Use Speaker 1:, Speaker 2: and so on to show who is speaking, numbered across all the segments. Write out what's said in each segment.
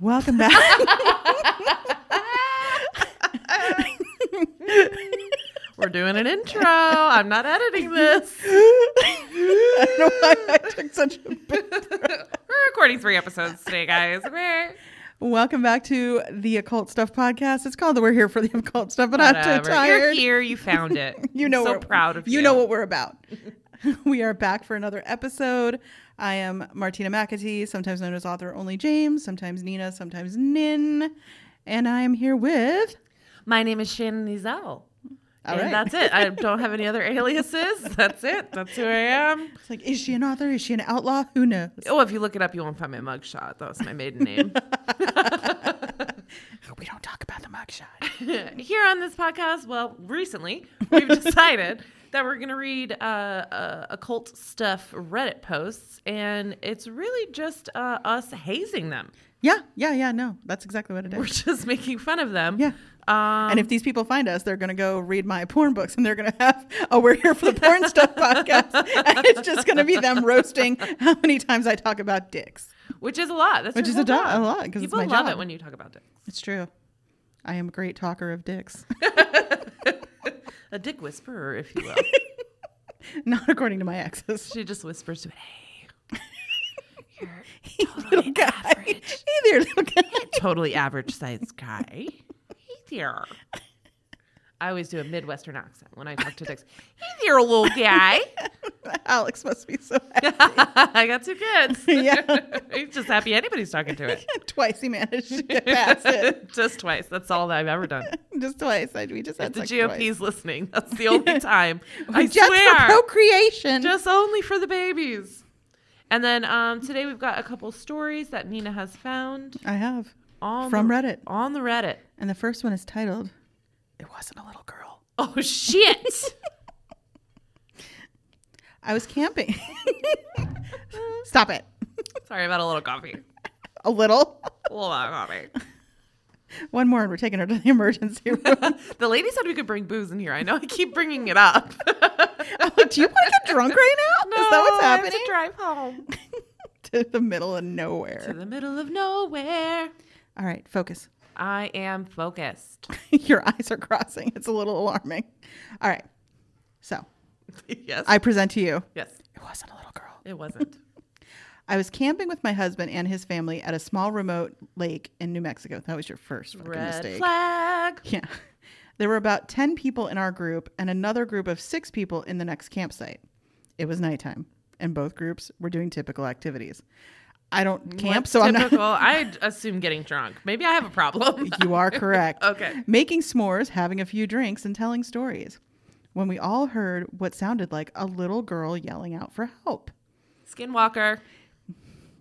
Speaker 1: Welcome back.
Speaker 2: We're doing an intro. I'm not editing this.
Speaker 1: I don't know why I took such a big.
Speaker 2: We're recording three episodes today, guys.
Speaker 1: Welcome back to the Occult Stuff podcast. It's called the We're Here for the Occult Stuff, but I'm too
Speaker 2: Whatever. You're
Speaker 1: tired.
Speaker 2: here. You found it.
Speaker 1: You know,
Speaker 2: so
Speaker 1: we're-
Speaker 2: proud of you.
Speaker 1: You know what we're about. we are back for another episode. I am Martina McAtee, sometimes known as author only James, sometimes Nina, sometimes Nin, and I am here with.
Speaker 2: My name is Shannon Nizel.
Speaker 1: All
Speaker 2: and
Speaker 1: right.
Speaker 2: that's it. I don't have any other aliases. That's it. That's who I am.
Speaker 1: It's like, is she an author? Is she an outlaw? Who knows?
Speaker 2: Oh, if you look it up, you won't find my mugshot. That was my maiden name.
Speaker 1: We don't talk about the mugshot.
Speaker 2: Here on this podcast, well, recently we've decided that we're going to read uh, uh, occult stuff Reddit posts, and it's really just uh, us hazing them.
Speaker 1: yeah, yeah, yeah. No, that's exactly what it is.
Speaker 2: We're just making fun of them.
Speaker 1: Yeah.
Speaker 2: Um,
Speaker 1: And if these people find us, they're going to go read my porn books and they're going to have, oh, we're here for the porn stuff podcast. And it's just going to be them roasting how many times I talk about dicks.
Speaker 2: which is a lot. That's
Speaker 1: Which is a do- a lot, 'cause it's
Speaker 2: people
Speaker 1: my
Speaker 2: love
Speaker 1: job.
Speaker 2: it when you talk about dicks.
Speaker 1: It's true. I am a great talker of dicks.
Speaker 2: A dick whisperer, if you will.
Speaker 1: Not according to my exes.
Speaker 2: she just whispers to it, "Hey, you're
Speaker 1: little guy.
Speaker 2: average,
Speaker 1: Hey there, little guy.
Speaker 2: totally average sized guy. There." I always do a Midwestern accent when I talk to dicks. Hey there, little guy.
Speaker 1: Alex must be so happy.
Speaker 2: I got two kids.
Speaker 1: Yeah.
Speaker 2: He's just happy anybody's talking to it.
Speaker 1: Twice he managed to get past it.
Speaker 2: just twice. That's all that I've ever done.
Speaker 1: Just twice. I, we just had
Speaker 2: the GOP's
Speaker 1: twice.
Speaker 2: listening, that's the only time. I
Speaker 1: just
Speaker 2: swear.
Speaker 1: for procreation.
Speaker 2: just only for the babies. And then um, today we've got a couple stories that Nina has found
Speaker 1: I have
Speaker 2: on
Speaker 1: from
Speaker 2: the,
Speaker 1: Reddit.
Speaker 2: on the Reddit.
Speaker 1: And the first one is titled, It Wasn't a Little Girl.
Speaker 2: Oh shit!
Speaker 1: I was camping. Stop it.
Speaker 2: Sorry about a little coffee.
Speaker 1: A little.
Speaker 2: A little coffee.
Speaker 1: One more, and we're taking her to the emergency room.
Speaker 2: The lady said we could bring booze in here. I know I keep bringing it up.
Speaker 1: Like, oh, Do you want to get drunk right now? No, Is that what's
Speaker 2: I have
Speaker 1: happening?
Speaker 2: to drive home
Speaker 1: To the middle of nowhere.
Speaker 2: to the middle of nowhere.
Speaker 1: All right, focus.
Speaker 2: I am focused.
Speaker 1: Your eyes are crossing. It's a little alarming. All right. So
Speaker 2: yes.
Speaker 1: I present to you.
Speaker 2: yes.
Speaker 1: It wasn't a little girl.
Speaker 2: It wasn't.
Speaker 1: I was camping with my husband and his family at a small remote lake in New Mexico. That was your first fucking
Speaker 2: Red
Speaker 1: mistake.
Speaker 2: flag.
Speaker 1: Yeah. There were about 10 people in our group and another group of six people in the next campsite. It was nighttime, and both groups were doing typical activities. I don't camp,
Speaker 2: What's
Speaker 1: so I'm not.
Speaker 2: typical? I assume getting drunk. Maybe I have a problem.
Speaker 1: You are correct.
Speaker 2: Okay.
Speaker 1: Making s'mores, having a few drinks, and telling stories. When we all heard what sounded like a little girl yelling out for help.
Speaker 2: Skinwalker.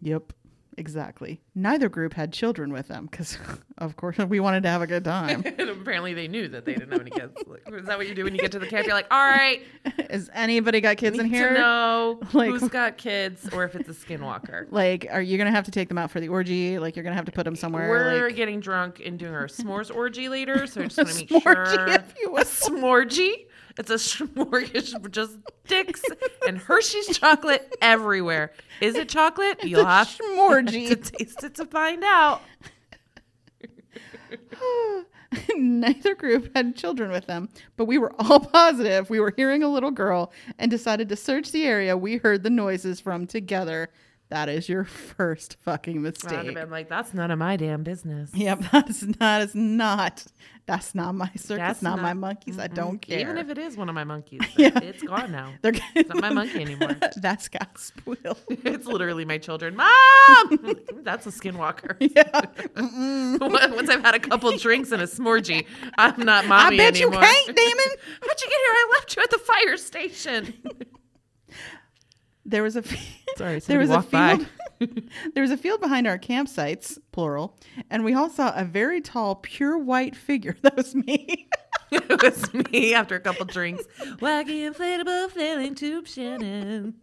Speaker 1: Yep, exactly. Neither group had children with them because, of course, we wanted to have a good time.
Speaker 2: and apparently they knew that they didn't have any kids. Like, is that what you do when you get to the camp? You're like, all right,
Speaker 1: Has anybody got kids in here?
Speaker 2: No.
Speaker 1: Like-
Speaker 2: who's got kids or if it's a skinwalker.
Speaker 1: Like, are you gonna have to take them out for the orgy? Like, you're gonna have to put them somewhere.
Speaker 2: We're
Speaker 1: like,
Speaker 2: getting drunk and doing our s'mores orgy later, so I just want to make sure.
Speaker 1: if you will.
Speaker 2: A s'morgy. It's a smorgasbord, just dicks and Hershey's chocolate everywhere. Is it chocolate? You'll have to taste it to find out.
Speaker 1: Neither group had children with them, but we were all positive we were hearing a little girl and decided to search the area we heard the noises from together. That is your first fucking mistake.
Speaker 2: Been like, that's none of my damn business.
Speaker 1: Yep, that's not. It's not. That's not my circus.
Speaker 2: That's
Speaker 1: not, my
Speaker 2: not-
Speaker 1: monkeys. I don't care.
Speaker 2: Even if it is one of my monkeys,
Speaker 1: Yeah.
Speaker 2: it's gone now.
Speaker 1: they're
Speaker 2: It's not my monkey anymore.
Speaker 1: that's got spoiled.
Speaker 2: It's literally my children. Mom, that's a skinwalker.
Speaker 1: yeah,
Speaker 2: Once I've had a couple drinks and a smorgy, I'm not
Speaker 1: my
Speaker 2: own.
Speaker 1: I bet
Speaker 2: anymore.
Speaker 1: you can't, Damon.
Speaker 2: How'd you get here? I left you at the fire station.
Speaker 1: There was a.
Speaker 2: Sorry,
Speaker 1: there was a field. there was a field behind our campsites, plural, and we all saw a very tall, pure white figure. That was me.
Speaker 2: it was me after a couple drinks. Wacky inflatable flailing tube Shannon.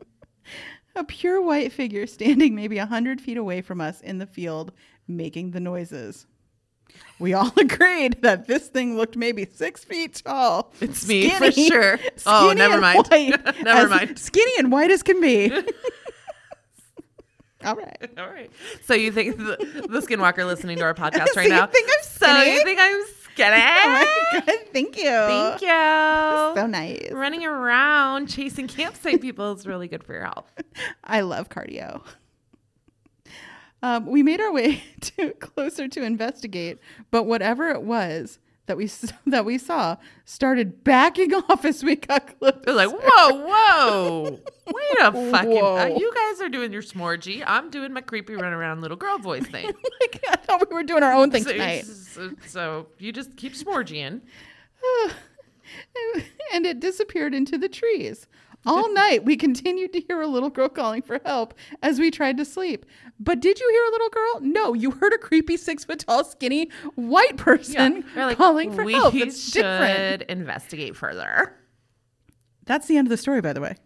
Speaker 1: A pure white figure standing maybe a hundred feet away from us in the field, making the noises. We all agreed that this thing looked maybe six feet tall.
Speaker 2: It's me for sure. Oh, never mind. Never mind.
Speaker 1: Skinny and white as can be. all right.
Speaker 2: All right. So you think the, the skinwalker listening to our podcast
Speaker 1: So
Speaker 2: right
Speaker 1: you
Speaker 2: now?
Speaker 1: think I'm
Speaker 2: So you think I'm skinny?
Speaker 1: Oh my God, thank you.
Speaker 2: Thank you.
Speaker 1: So nice.
Speaker 2: Running around chasing campsite people is really good for your health.
Speaker 1: I love cardio. Um, we made our way to closer to investigate, but whatever it was that we that we saw started backing off as we got closer.
Speaker 2: It was like, whoa, whoa. Wait a fucking. Uh, you guys are doing your smorgy. I'm doing my creepy run around little girl voice thing.
Speaker 1: like, I thought we were doing our own thing
Speaker 2: so,
Speaker 1: tonight.
Speaker 2: so, so you just keep smorgying.
Speaker 1: and it disappeared into the trees. All night, we continued to hear a little girl calling for help as we tried to sleep. But did you hear a little girl? No, you heard a creepy six foot tall, skinny white person
Speaker 2: They're like,
Speaker 1: calling for
Speaker 2: we
Speaker 1: help. It's
Speaker 2: should
Speaker 1: different.
Speaker 2: investigate further.
Speaker 1: That's the end of the story, by the way.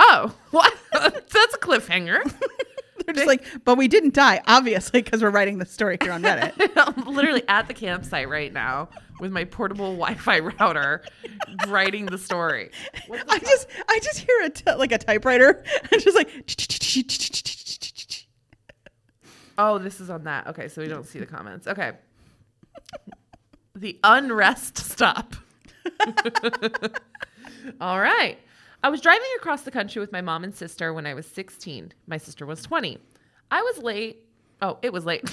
Speaker 2: Oh, what? That's a cliffhanger.
Speaker 1: They're just like, but we didn't die, obviously, because we're writing the story here on Reddit.
Speaker 2: I'm literally at the campsite right now with my portable Wi-Fi router, writing the story. The
Speaker 1: I just, I just hear a t- like a typewriter, and just like.
Speaker 2: Oh, this is on that. Okay, so we don't see the comments. Okay. The unrest stop. All right. I was driving across the country with my mom and sister when I was 16. My sister was 20. I was late. Oh, it was late.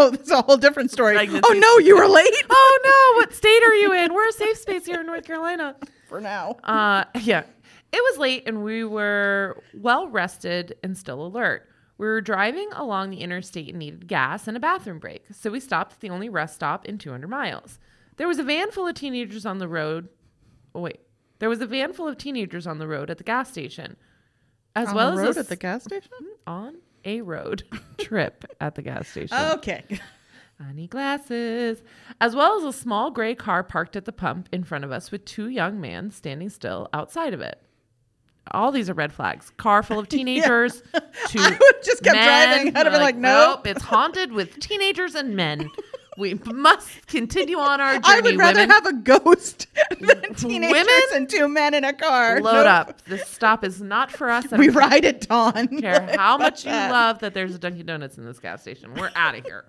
Speaker 1: Oh, that's a whole different story.
Speaker 2: Pregnancy.
Speaker 1: Oh no, you were late.
Speaker 2: oh no, what state are you in? We're a safe space here in North Carolina.
Speaker 1: For now.
Speaker 2: Uh, yeah. It was late and we were well rested and still alert. We were driving along the interstate and needed gas and a bathroom break. So we stopped at the only rest stop in 200 miles. There was a van full of teenagers on the road. Oh, wait. There was a van full of teenagers on the road at the gas station. As
Speaker 1: On
Speaker 2: well
Speaker 1: the
Speaker 2: as
Speaker 1: road
Speaker 2: a
Speaker 1: at the gas station.
Speaker 2: on a road trip at the gas station.
Speaker 1: Okay.
Speaker 2: I need glasses. As well as a small gray car parked at the pump in front of us with two young men standing still outside of it. All these are red flags. Car full of teenagers. Two
Speaker 1: I would just kept
Speaker 2: men.
Speaker 1: driving. I'd have been like, nope.
Speaker 2: It's haunted with teenagers and men. We must continue on our journey.
Speaker 1: I would rather
Speaker 2: women.
Speaker 1: have a ghost than teenagers
Speaker 2: Women?
Speaker 1: and two men in a car.
Speaker 2: Load
Speaker 1: Nope.
Speaker 2: up. This stop is not for us.
Speaker 1: We ride at dawn.
Speaker 2: care how
Speaker 1: Fuck
Speaker 2: much you
Speaker 1: that.
Speaker 2: love that there's a Dunkin' Donuts in this gas station. We're out of here.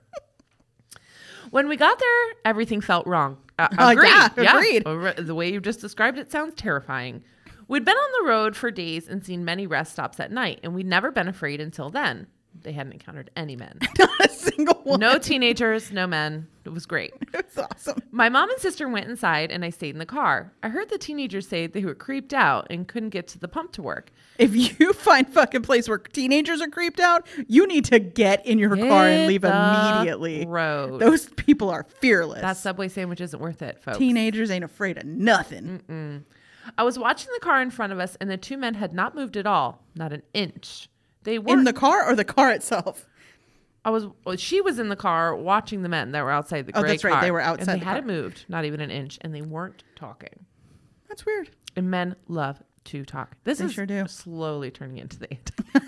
Speaker 2: when we got there, everything felt wrong. Uh,
Speaker 1: Uh,
Speaker 2: agreed.
Speaker 1: yeah, agreed.
Speaker 2: Uh, The way you just described it sounds terrifying. We'd been on the road for days and seen many rest stops at night, and we'd never been afraid until then. They hadn't encountered any men.
Speaker 1: Not a single one.
Speaker 2: No teenagers, no men. It was great.
Speaker 1: It's awesome.
Speaker 2: My mom and sister went inside, and I stayed in the car. I heard the teenagers say they were creeped out and couldn't get to the pump to work.
Speaker 1: If you find fucking place where teenagers are creeped out, you need to get in your car and leave
Speaker 2: the
Speaker 1: immediately.
Speaker 2: Road.
Speaker 1: Those people are fearless.
Speaker 2: That Subway sandwich isn't worth it, folks.
Speaker 1: Teenagers ain't afraid of nothing.
Speaker 2: I was watching the car in front of us, and the two men had not moved at all, not an inch. They weren't.
Speaker 1: In the car or the car itself?
Speaker 2: I was. Well, she was in the car watching the men that were outside the
Speaker 1: Oh, that's right,
Speaker 2: car,
Speaker 1: they were
Speaker 2: and
Speaker 1: outside
Speaker 2: they
Speaker 1: the
Speaker 2: hadn't
Speaker 1: car.
Speaker 2: moved, not even an inch, and they weren't talking.
Speaker 1: That's weird.
Speaker 2: And men love to talk. This
Speaker 1: They
Speaker 2: is
Speaker 1: sure do.
Speaker 2: slowly turning into the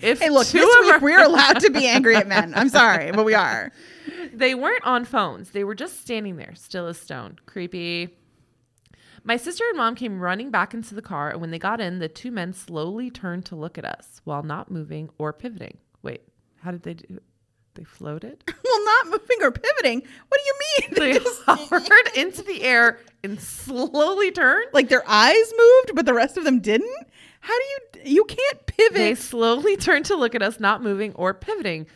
Speaker 2: if
Speaker 1: Hey, look, this week
Speaker 2: our-
Speaker 1: we're allowed to be angry at men. I'm sorry, but we are.
Speaker 2: They weren't on phones. They were just standing there, still as stone. Creepy. My sister and mom came running back into the car, and when they got in, the two men slowly turned to look at us while not moving or pivoting. Wait, how did they do? They floated?
Speaker 1: Well, not moving or pivoting. What do you mean?
Speaker 2: They
Speaker 1: Just-
Speaker 2: hovered into the air and slowly turned.
Speaker 1: like their eyes moved, but the rest of them didn't. How do you? You can't pivot.
Speaker 2: They slowly turned to look at us, not moving or pivoting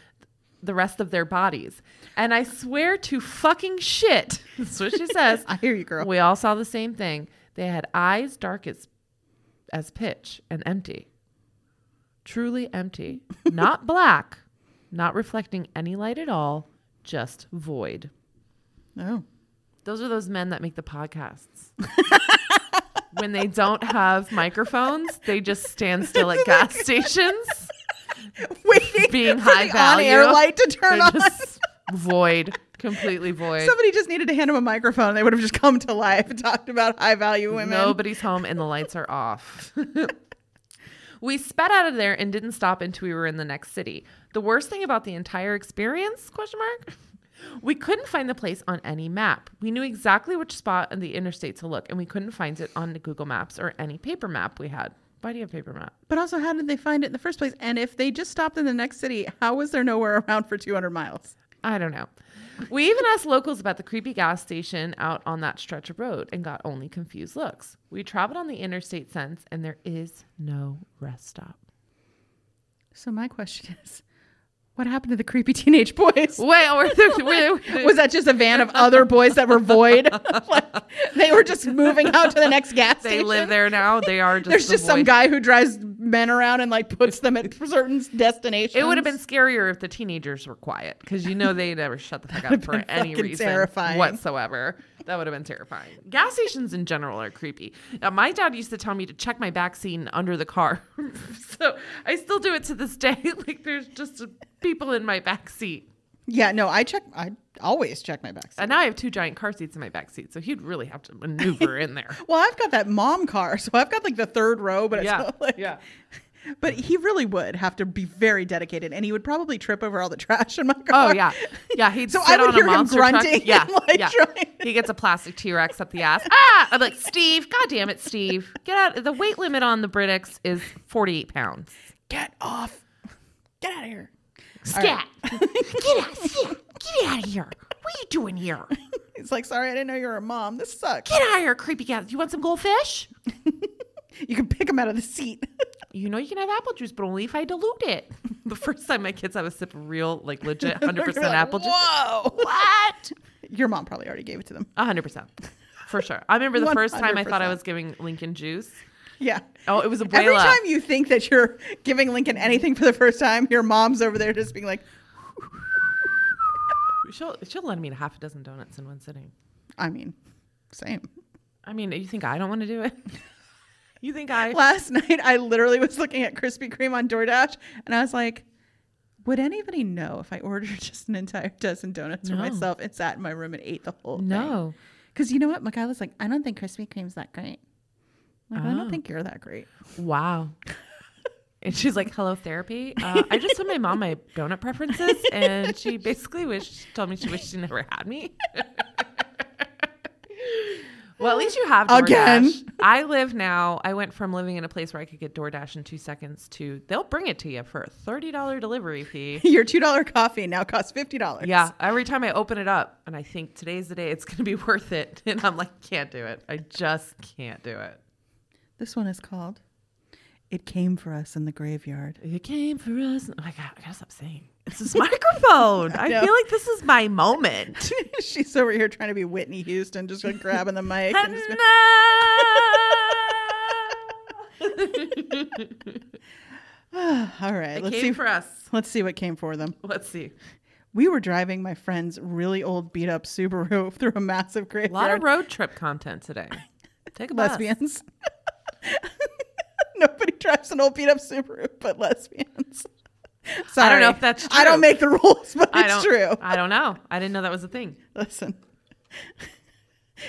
Speaker 2: the rest of their bodies. And I swear to fucking shit, that's what she says.
Speaker 1: I hear you, girl.
Speaker 2: We all saw the same thing. They had eyes dark as as pitch and empty. Truly empty. not black, not reflecting any light at all, just void.
Speaker 1: Oh,
Speaker 2: Those are those men that make the podcasts. when they don't have microphones, they just stand still at gas stations.
Speaker 1: waiting
Speaker 2: Being
Speaker 1: for
Speaker 2: high
Speaker 1: the on-air light to turn
Speaker 2: They're
Speaker 1: on.
Speaker 2: just void. Completely void.
Speaker 1: Somebody just needed to hand him a microphone. They would have just come to life and talked about high value women.
Speaker 2: Nobody's home and the lights are off. we sped out of there and didn't stop until we were in the next city. The worst thing about the entire experience, question mark, we couldn't find the place on any map. We knew exactly which spot on the interstate to look, and we couldn't find it on the Google Maps or any paper map we had. Why do you have paper map?
Speaker 1: But also, how did they find it in the first place? And if they just stopped in the next city, how was there nowhere around for 200 miles?
Speaker 2: I don't know. We even asked locals about the creepy gas station out on that stretch of road and got only confused looks. We traveled on the interstate since, and there is no rest stop.
Speaker 1: So my question is, what happened to the creepy teenage boys?
Speaker 2: Wait, wait,
Speaker 1: Was that just a van of other boys that were void? like, they were just moving out to the next gas station.
Speaker 2: they live there now? They are just.
Speaker 1: There's
Speaker 2: the
Speaker 1: just some guy who drives men around and like puts them at certain destinations.
Speaker 2: It would have been scarier if the teenagers were quiet because you know they never shut the fuck up for any reason
Speaker 1: terrifying.
Speaker 2: whatsoever. That would have been terrifying. Gas stations in general are creepy. Now, my dad used to tell me to check my back seat under the car, so I still do it to this day. like there's just people in my back seat,
Speaker 1: Yeah, no, I check. I always check my back. seat.
Speaker 2: and now I have two giant car seats in my back seat, so he'd really have to maneuver in there.
Speaker 1: Well, I've got that mom car, so I've got like the third row, but it's
Speaker 2: Yeah,
Speaker 1: not like,
Speaker 2: yeah.
Speaker 1: But he really would have to be very dedicated, and he would probably trip over all the trash in my car.
Speaker 2: Oh yeah, yeah. He'd
Speaker 1: So
Speaker 2: sit
Speaker 1: I would
Speaker 2: on
Speaker 1: hear
Speaker 2: a
Speaker 1: him
Speaker 2: monster truck.
Speaker 1: grunting
Speaker 2: Yeah,
Speaker 1: like,
Speaker 2: yeah.
Speaker 1: trying-
Speaker 2: He gets a plastic T Rex up the ass. Ah! I'm like, Steve, God damn it, Steve, get out. The weight limit on the Britax is 48 pounds.
Speaker 1: Get off! Get out of here!
Speaker 2: Scat. get out. Get, get out of here. What are you doing here?
Speaker 1: He's like, sorry, I didn't know you were a mom. This sucks.
Speaker 2: Get out of here, creepy cat. You want some goldfish?
Speaker 1: You can pick them out of the seat.
Speaker 2: You know you can have apple juice, but only if I dilute it. The first time my kids have a sip of real, like legit, 100%
Speaker 1: like,
Speaker 2: apple juice.
Speaker 1: Whoa!
Speaker 2: What?
Speaker 1: Your mom probably already gave it to them.
Speaker 2: hundred percent, for sure. I remember the first time I thought I was giving Lincoln juice.
Speaker 1: Yeah.
Speaker 2: Oh, it was a
Speaker 1: Every time you think that you're giving Lincoln anything for the first time, your mom's over there just being like,
Speaker 2: She'll she'll lend me a half a dozen donuts in one sitting.
Speaker 1: I mean, same.
Speaker 2: I mean, you think I don't want to do it? You think I?
Speaker 1: Last night, I literally was looking at Krispy Kreme on DoorDash, and I was like, would anybody know if I ordered just an entire dozen donuts for myself and sat in my room and ate the whole thing?
Speaker 2: No.
Speaker 1: Because you know what? Michaela's like, I don't think Krispy Kreme's that great. Like, I
Speaker 2: Oh.
Speaker 1: don't think you're that great.
Speaker 2: Wow. And she's like, "Hello, therapy." Uh, I just told my mom my donut preferences, and she basically wished, told me she wished she never had me. Well, at least you have DoorDash.
Speaker 1: Again.
Speaker 2: I live now. I went from living in a place where I could get DoorDash in two seconds to they'll bring it to you for a thirty dollar delivery fee.
Speaker 1: Your $2 coffee now costs $50.
Speaker 2: Yeah, every time I open it up and I think today's the day it's going to be worth it, and I'm like, can't do it. I just can't do it.
Speaker 1: This one is called It Came for Us in the Graveyard.
Speaker 2: It came for us. Oh my god, I gotta stop saying. This microphone. I,
Speaker 1: know.
Speaker 2: feel like this is my moment.
Speaker 1: She's over here trying to be Whitney Houston, just like grabbing the mic. And just All right,
Speaker 2: it
Speaker 1: let's
Speaker 2: came
Speaker 1: see.
Speaker 2: for us.
Speaker 1: Let's see what came for them.
Speaker 2: Let's see.
Speaker 1: We were driving my friend's really old, beat up Subaru through a massive graveyard.
Speaker 2: A lot of road trip content today. Take a bus.
Speaker 1: lesbians. Nobody drives an old, beat up Subaru, but lesbians. Sorry.
Speaker 2: I don't know if that's true.
Speaker 1: I don't make the rules, but
Speaker 2: I
Speaker 1: it's true.
Speaker 2: I don't know. I didn't know that was a thing.
Speaker 1: Listen.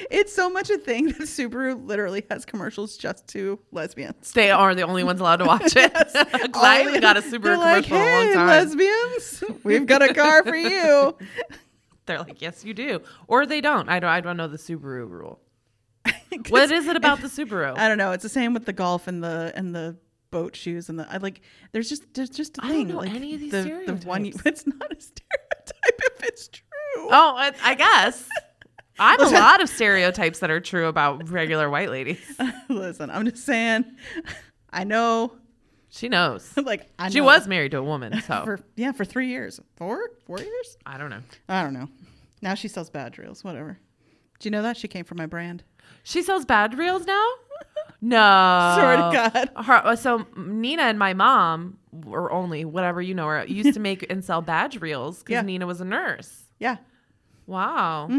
Speaker 1: It's so much a thing that Subaru literally has commercials just to lesbians.
Speaker 2: They are the only ones allowed to watch it. I
Speaker 1: All
Speaker 2: only got a Subaru
Speaker 1: they're
Speaker 2: commercial
Speaker 1: like,
Speaker 2: in a long
Speaker 1: "Hey,
Speaker 2: time.
Speaker 1: lesbians, we've got a car for you.
Speaker 2: They're like, yes, you do, or they don't. I don't. I don't know the Subaru rule. What is it about the Subaru?
Speaker 1: I don't know. It's the same with the golf and the and the boat shoes and the I like. There's just there's just a
Speaker 2: I don't
Speaker 1: thing.
Speaker 2: know
Speaker 1: like
Speaker 2: any of these
Speaker 1: the, the one. You, it's not a stereotype if it's true.
Speaker 2: Oh, I, I guess. I'm a lot of stereotypes that are true about regular white ladies.
Speaker 1: Listen, I'm just saying. I know.
Speaker 2: She knows.
Speaker 1: Like I
Speaker 2: She
Speaker 1: know.
Speaker 2: was married to a woman, so
Speaker 1: for yeah for three years, four four years.
Speaker 2: I don't know.
Speaker 1: I don't know. Now she sells bad reels. Whatever. Do you know that she came from my brand?
Speaker 2: She sells bad reels now? No.
Speaker 1: Swear to God.
Speaker 2: Her, uh, so Nina and my mom, or only whatever you know her, used to make and sell badge reels because
Speaker 1: Yeah.
Speaker 2: Nina was a nurse.
Speaker 1: Yeah.
Speaker 2: Wow.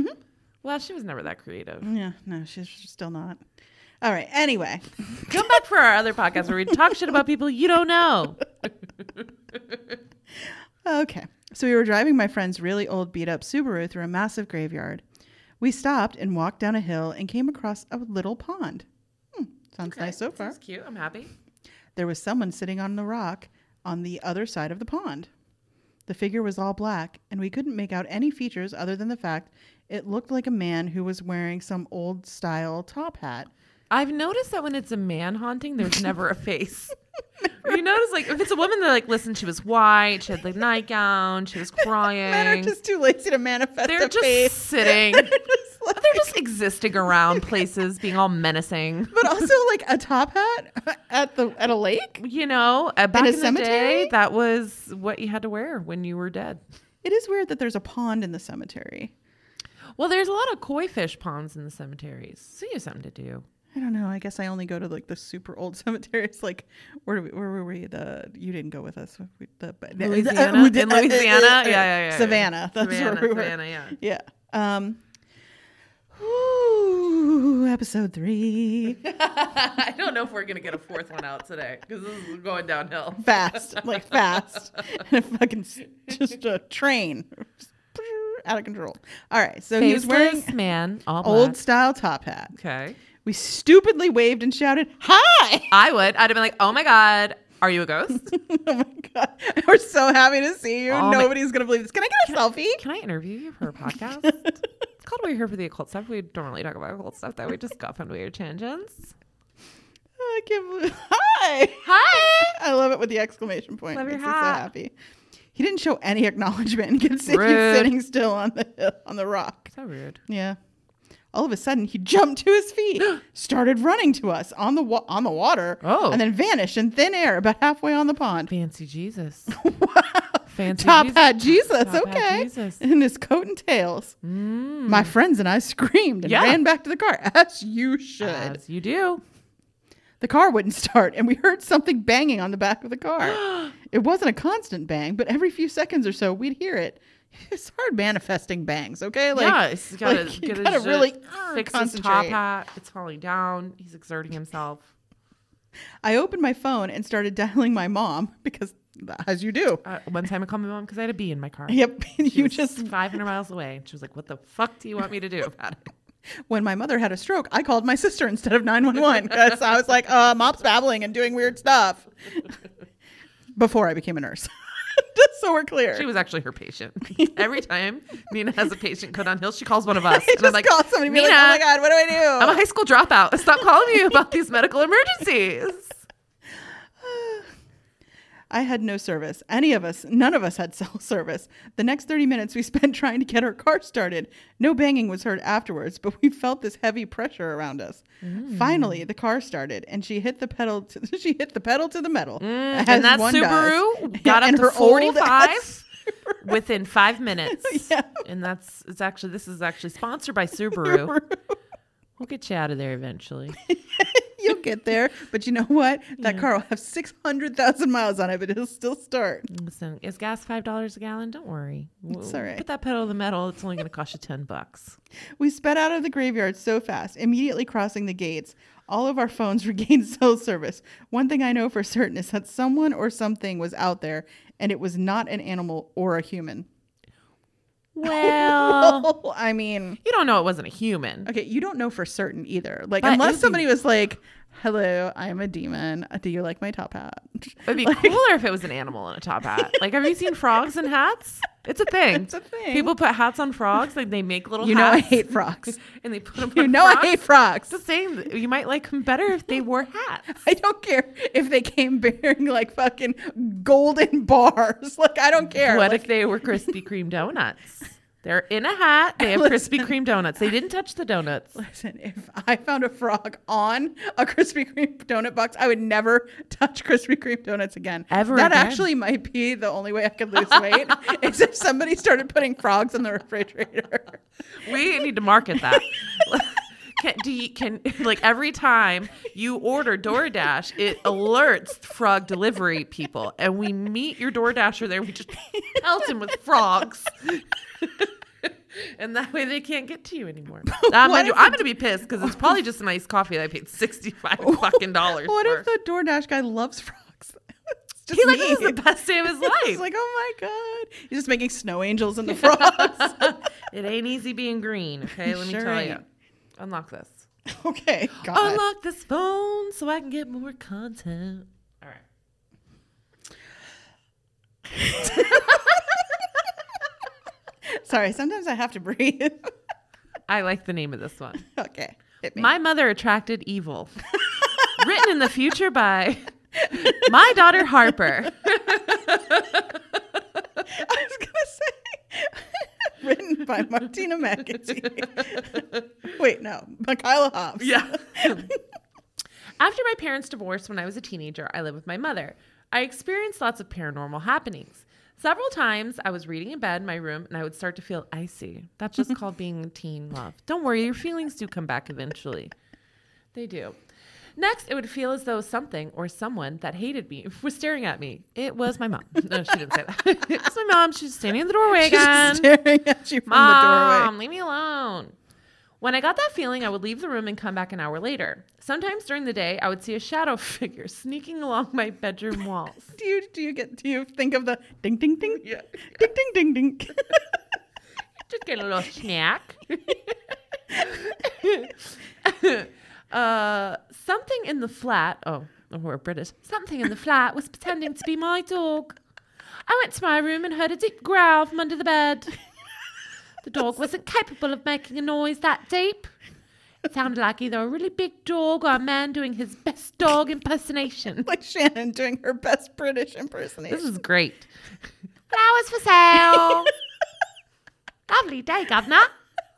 Speaker 2: Well, she was never that creative.
Speaker 1: Yeah. No, she's still not. All right. Anyway,
Speaker 2: Come back for our other podcast where we talk shit about people you don't know.
Speaker 1: Okay. So we were driving my friend's really old beat up Subaru through a massive graveyard. We stopped and walked down a hill and came across a little pond. Sounds nice so far.
Speaker 2: That's cute. I'm happy.
Speaker 1: There was someone sitting on the rock on the other side of the pond. The figure was all black, and we couldn't make out any features other than the fact it looked like a man who was wearing some old style top hat.
Speaker 2: I've noticed that when it's a man haunting, there's never a face. you notice, like, if it's a woman, they're like, listen, she was white, she had the nightgown, she was crying.
Speaker 1: Men are just too lazy to manifest
Speaker 2: they're
Speaker 1: a
Speaker 2: just
Speaker 1: face.
Speaker 2: sitting.
Speaker 1: They're just like-
Speaker 2: They're just existing around places, being all menacing.
Speaker 1: but also like a top hat at the at a lake.
Speaker 2: You know, uh, back
Speaker 1: a
Speaker 2: in, the
Speaker 1: cemetery?
Speaker 2: day, that was what you had to wear when you were dead.
Speaker 1: It is weird that there's a pond in the cemetery.
Speaker 2: Well, there's a lot of koi fish ponds in the cemeteries, so you have something to do.
Speaker 1: I don't know. I guess I only go to like the super old cemeteries. Like where do we, where were we? The you didn't go with us. We- The
Speaker 2: Louisiana? In Louisiana? Yeah, yeah, yeah, yeah.
Speaker 1: Savannah. That's
Speaker 2: Savannah,
Speaker 1: where we were.
Speaker 2: Savannah, yeah.
Speaker 1: Yeah. Um. Ooh, episode three.
Speaker 2: I don't know if we're gonna get a fourth one out today because this is going downhill.
Speaker 1: fast, like fast, and a fucking just a train, out of control. All right, so he was wearing
Speaker 2: Faceless man, all
Speaker 1: old style top hat.
Speaker 2: Okay.
Speaker 1: We stupidly waved and shouted, "Hi!"
Speaker 2: I would. I'd have been like, "Oh my god, are you a ghost?
Speaker 1: oh my god, we're so happy to see you.
Speaker 2: Oh my-
Speaker 1: Nobody's gonna believe this. Can I get a selfie?
Speaker 2: Can I interview you for a podcast?" Called We're Here for the Occult Stuff. We don't really talk about occult stuff. That we just got on weird tangents.
Speaker 1: I can't believe. Hi!
Speaker 2: Hi.
Speaker 1: I love it with the exclamation point.
Speaker 2: Love your
Speaker 1: Makes me so
Speaker 2: hat.
Speaker 1: happy. He didn't show any acknowledgement and
Speaker 2: Rude.
Speaker 1: sitting still on the hill, on the rock.
Speaker 2: So rude.
Speaker 1: Yeah. All of a sudden, he jumped to his feet, started running to us on the wa- on the water,
Speaker 2: Oh.
Speaker 1: and then vanished in thin air about halfway on the pond.
Speaker 2: Fancy Jesus.
Speaker 1: wow.
Speaker 2: Fancy
Speaker 1: Top
Speaker 2: Jesus.
Speaker 1: hat Jesus,
Speaker 2: Top hat
Speaker 1: okay.
Speaker 2: Jesus.
Speaker 1: In his coat and tails.
Speaker 2: Mm.
Speaker 1: My friends and I screamed and
Speaker 2: Yeah.
Speaker 1: ran back to the car, as you should.
Speaker 2: As you do.
Speaker 1: The car wouldn't start, and we heard something banging on the back of the car. it wasn't a constant bang, but every few seconds or so, we'd hear it. It's hard manifesting bangs, okay? Like,
Speaker 2: yeah, he's gotta,
Speaker 1: like,
Speaker 2: get
Speaker 1: gotta really, uh,
Speaker 2: fix his top hat. It's falling down. He's exerting himself.
Speaker 1: I opened my phone and started dialing my mom because, as you do.
Speaker 2: Uh, one time I called my mom because I had a bee in my car.
Speaker 1: Yep,
Speaker 2: She
Speaker 1: you
Speaker 2: was
Speaker 1: just
Speaker 2: 500 miles away. And she was like, "What the fuck do you want me to do about it?"
Speaker 1: when my mother had a stroke, I called my sister instead of 911 because I was like, uh, mom's babbling and doing weird stuff before I became a nurse. Just so we're clear.
Speaker 2: She was actually her patient. Every time Nina has a patient go downhill, she calls one of us,
Speaker 1: I
Speaker 2: and
Speaker 1: just
Speaker 2: I'm like,
Speaker 1: call somebody
Speaker 2: Nina,
Speaker 1: like, oh my God, what do I do?
Speaker 2: I'm a high school dropout. Stop calling you about these medical emergencies.
Speaker 1: I had no service. Any of us, none of us had cell service. The next 30 minutes we spent trying to get our car started. No banging was heard afterwards, but we felt this heavy pressure around us.
Speaker 2: Mm.
Speaker 1: Finally, the car started and she hit the pedal to, she hit the pedal to the metal.
Speaker 2: Mm, and that
Speaker 1: one does.
Speaker 2: Subaru got up
Speaker 1: And
Speaker 2: to 45 within five minutes.
Speaker 1: Yeah.
Speaker 2: And that's it's actually this is actually sponsored by Subaru. We'll get you out of there eventually.
Speaker 1: You'll get there, but you know what? That car will have 600,000 miles on it, but it'll still start.
Speaker 2: Listen, is gas five dollars a gallon? Don't worry.
Speaker 1: It's all right.
Speaker 2: Put that pedal to the metal. It's only going to cost you ten bucks.
Speaker 1: We sped out of the graveyard so fast, immediately crossing the gates. All of our phones regained cell service. One thing I know for certain is that someone or something was out there, and it was not an animal or a human.
Speaker 2: Well,
Speaker 1: I mean,
Speaker 2: you don't know it wasn't a human.
Speaker 1: okay, you don't know for certain either. Like,
Speaker 2: But
Speaker 1: unless somebody was like, "Hello, I am a demon. Do you like my top hat?"
Speaker 2: It'd be
Speaker 1: Like-
Speaker 2: cooler if it was an animal in a top hat. Like, have you seen frogs in hats? It's a thing.
Speaker 1: It's a thing.
Speaker 2: People put hats on frogs. Like they make little.
Speaker 1: You know I hate frogs.
Speaker 2: and they put them.
Speaker 1: You know I hate frogs.
Speaker 2: It's the same. You might like them better if they wore hats.
Speaker 1: I don't care if they came bearing like fucking golden bars. Like I don't care.
Speaker 2: What
Speaker 1: Like,
Speaker 2: if they were Krispy Kreme donuts? They're in a hat. They have
Speaker 1: Listen.
Speaker 2: Krispy Kreme donuts. They didn't touch the donuts.
Speaker 1: Listen, if I found a frog on a Krispy Kreme donut box, I would never touch Krispy Kreme donuts again.
Speaker 2: Ever
Speaker 1: That
Speaker 2: again.
Speaker 1: actually might be the only way I could lose weight is if somebody started putting frogs in the refrigerator.
Speaker 2: We need to market that. Can, do you, can like every time you order DoorDash, it alerts frog delivery people, and we meet your DoorDasher there. We just pelt him with frogs, and that way they can't get to you anymore. I'm, gonna, I'm gonna be pissed because it's probably just a nice coffee that I paid sixty five fucking dollars
Speaker 1: What
Speaker 2: for.
Speaker 1: if the DoorDash guy loves frogs? just
Speaker 2: He's like,
Speaker 1: me.
Speaker 2: this is the best day of his life.
Speaker 1: He's like, oh my god. He's just making snow angels in the frogs.
Speaker 2: it ain't easy being green, okay? Let me
Speaker 1: Sure
Speaker 2: tell
Speaker 1: ain't.
Speaker 2: you. Unlock this.
Speaker 1: okay. God.
Speaker 2: Unlock this phone so I can get more content. All right.
Speaker 1: Sorry, sometimes I have to breathe.
Speaker 2: I like the name of this one.
Speaker 1: okay.
Speaker 2: My mother attracted evil. Written in the future by my daughter Harper.
Speaker 1: I was gonna say written by Martina McAtee. Wait, no, Michaela Hobbs.
Speaker 2: Yeah. After my parents' divorced when I was a teenager, I lived with my mother. I experienced lots of paranormal happenings. Several times I was reading in bed in my room and I would start to feel icy. That's just called being a teen love. Don't worry, your feelings do come back eventually. They do. Next, it would feel as though something or someone that hated me was staring at me. It was my mom. No, she didn't say that. it was my mom. She was standing in the doorway again.
Speaker 1: Staring at you from the
Speaker 2: Mom, leave me alone. When I got that feeling, I would leave the room and come back an hour later. Sometimes during the day, I would see a shadow figure sneaking along my bedroom walls.
Speaker 1: Do you do you get do you think of the ding ding ding?
Speaker 2: Yeah.
Speaker 1: Ding ding ding ding.
Speaker 2: Just get a little snack. Uh, something in the flat. Oh, we're British. Something in the flat was pretending to be my dog. I went to my room and heard a deep growl from under the bed. The dog wasn't capable of making a noise that deep. It sounded like either a really big dog or a man doing his best dog impersonation.
Speaker 1: like Shannon doing her best British impersonation.
Speaker 2: This is great. Flowers for sale. Lovely day, governor.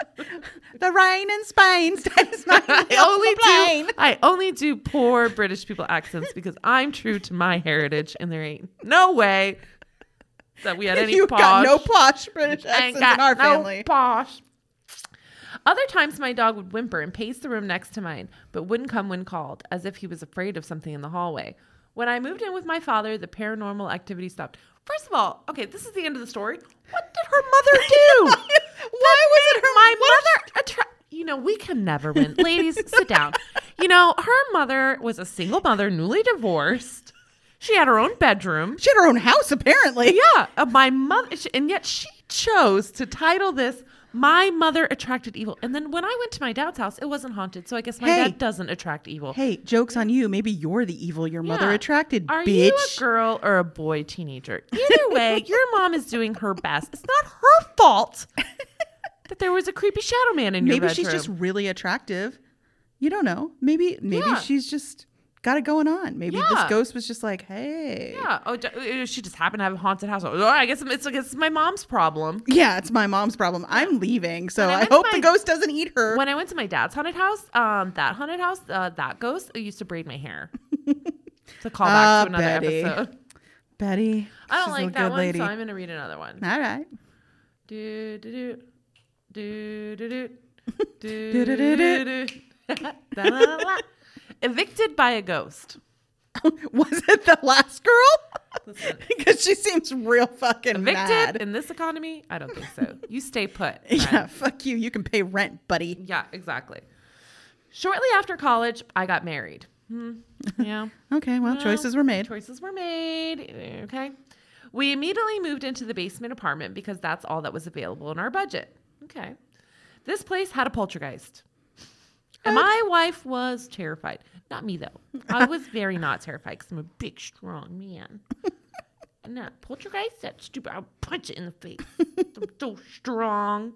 Speaker 1: the rain in Spain stays my
Speaker 2: I only
Speaker 1: plane.
Speaker 2: do I only do poor British people accents because I'm true to my heritage, and there ain't no way that we had any
Speaker 1: you
Speaker 2: posh.
Speaker 1: got no posh British accents in our
Speaker 2: no
Speaker 1: family.
Speaker 2: posh. Other times, my dog would whimper and pace the room next to mine, but wouldn't come when called, as if he was afraid of something in the hallway. When I moved in with my father, the paranormal activity stopped. First of all, okay, this is the end of the story. What did her mother do?
Speaker 1: Why was it her
Speaker 2: my mother attra- you know we can never win ladies sit down you know her mother was a single mother newly divorced she had her own bedroom
Speaker 1: She had her own house, apparently.
Speaker 2: yeah uh, my mother and yet she chose to title this my mother attracted evil and then when i went to my dad's house it wasn't haunted so i guess my
Speaker 1: Hey.
Speaker 2: dad doesn't attract evil
Speaker 1: Hey, joke's on you. Maybe you're the evil your mother
Speaker 2: Yeah.
Speaker 1: attracted,
Speaker 2: are
Speaker 1: bitch.
Speaker 2: you a girl or a boy teenager either way your mom is doing her best it's not her fault that there was a creepy shadow man in your
Speaker 1: maybe
Speaker 2: bedroom
Speaker 1: she's just really attractive. You don't know. Maybe maybe
Speaker 2: Yeah.
Speaker 1: she's just got it going on. Maybe this ghost was just like, hey.
Speaker 2: Yeah. Oh, uh, she just happened to have a haunted house. Oh, I guess it's, guess it's my mom's problem.
Speaker 1: Yeah, it's my mom's problem. I'm leaving, so
Speaker 2: I
Speaker 1: I, hope the ghost doesn't eat her.
Speaker 2: When I went to my dad's haunted house, um, that haunted house, uh, that ghost used to braid my hair. It's a callback
Speaker 1: Ah,
Speaker 2: to another
Speaker 1: Betty.
Speaker 2: episode.
Speaker 1: Betty,
Speaker 2: I don't like that one,
Speaker 1: lady.
Speaker 2: so I'm gonna read another one.
Speaker 1: All right.
Speaker 2: Do do do do do do do
Speaker 1: Do-do-do-do.
Speaker 2: do. Evicted by a ghost.
Speaker 1: was it the last girl? Because she seems real fucking
Speaker 2: evicted
Speaker 1: mad.
Speaker 2: in this economy? I don't think so. You stay put.
Speaker 1: yeah, fuck you. You can pay rent, buddy.
Speaker 2: Yeah, exactly. Shortly after college, I got married. Hmm, yeah.
Speaker 1: Okay, well,
Speaker 2: Well,
Speaker 1: choices were made.
Speaker 2: Choices were made. Okay. We immediately moved into the basement apartment because that's all that was available in our budget. Okay. This place had a poltergeist. And oh. my wife was terrified. Not me, though. I was very not terrified because I'm a big, strong man. And that poltergeist, that stupid, I'll punch it in the face. I'm so strong.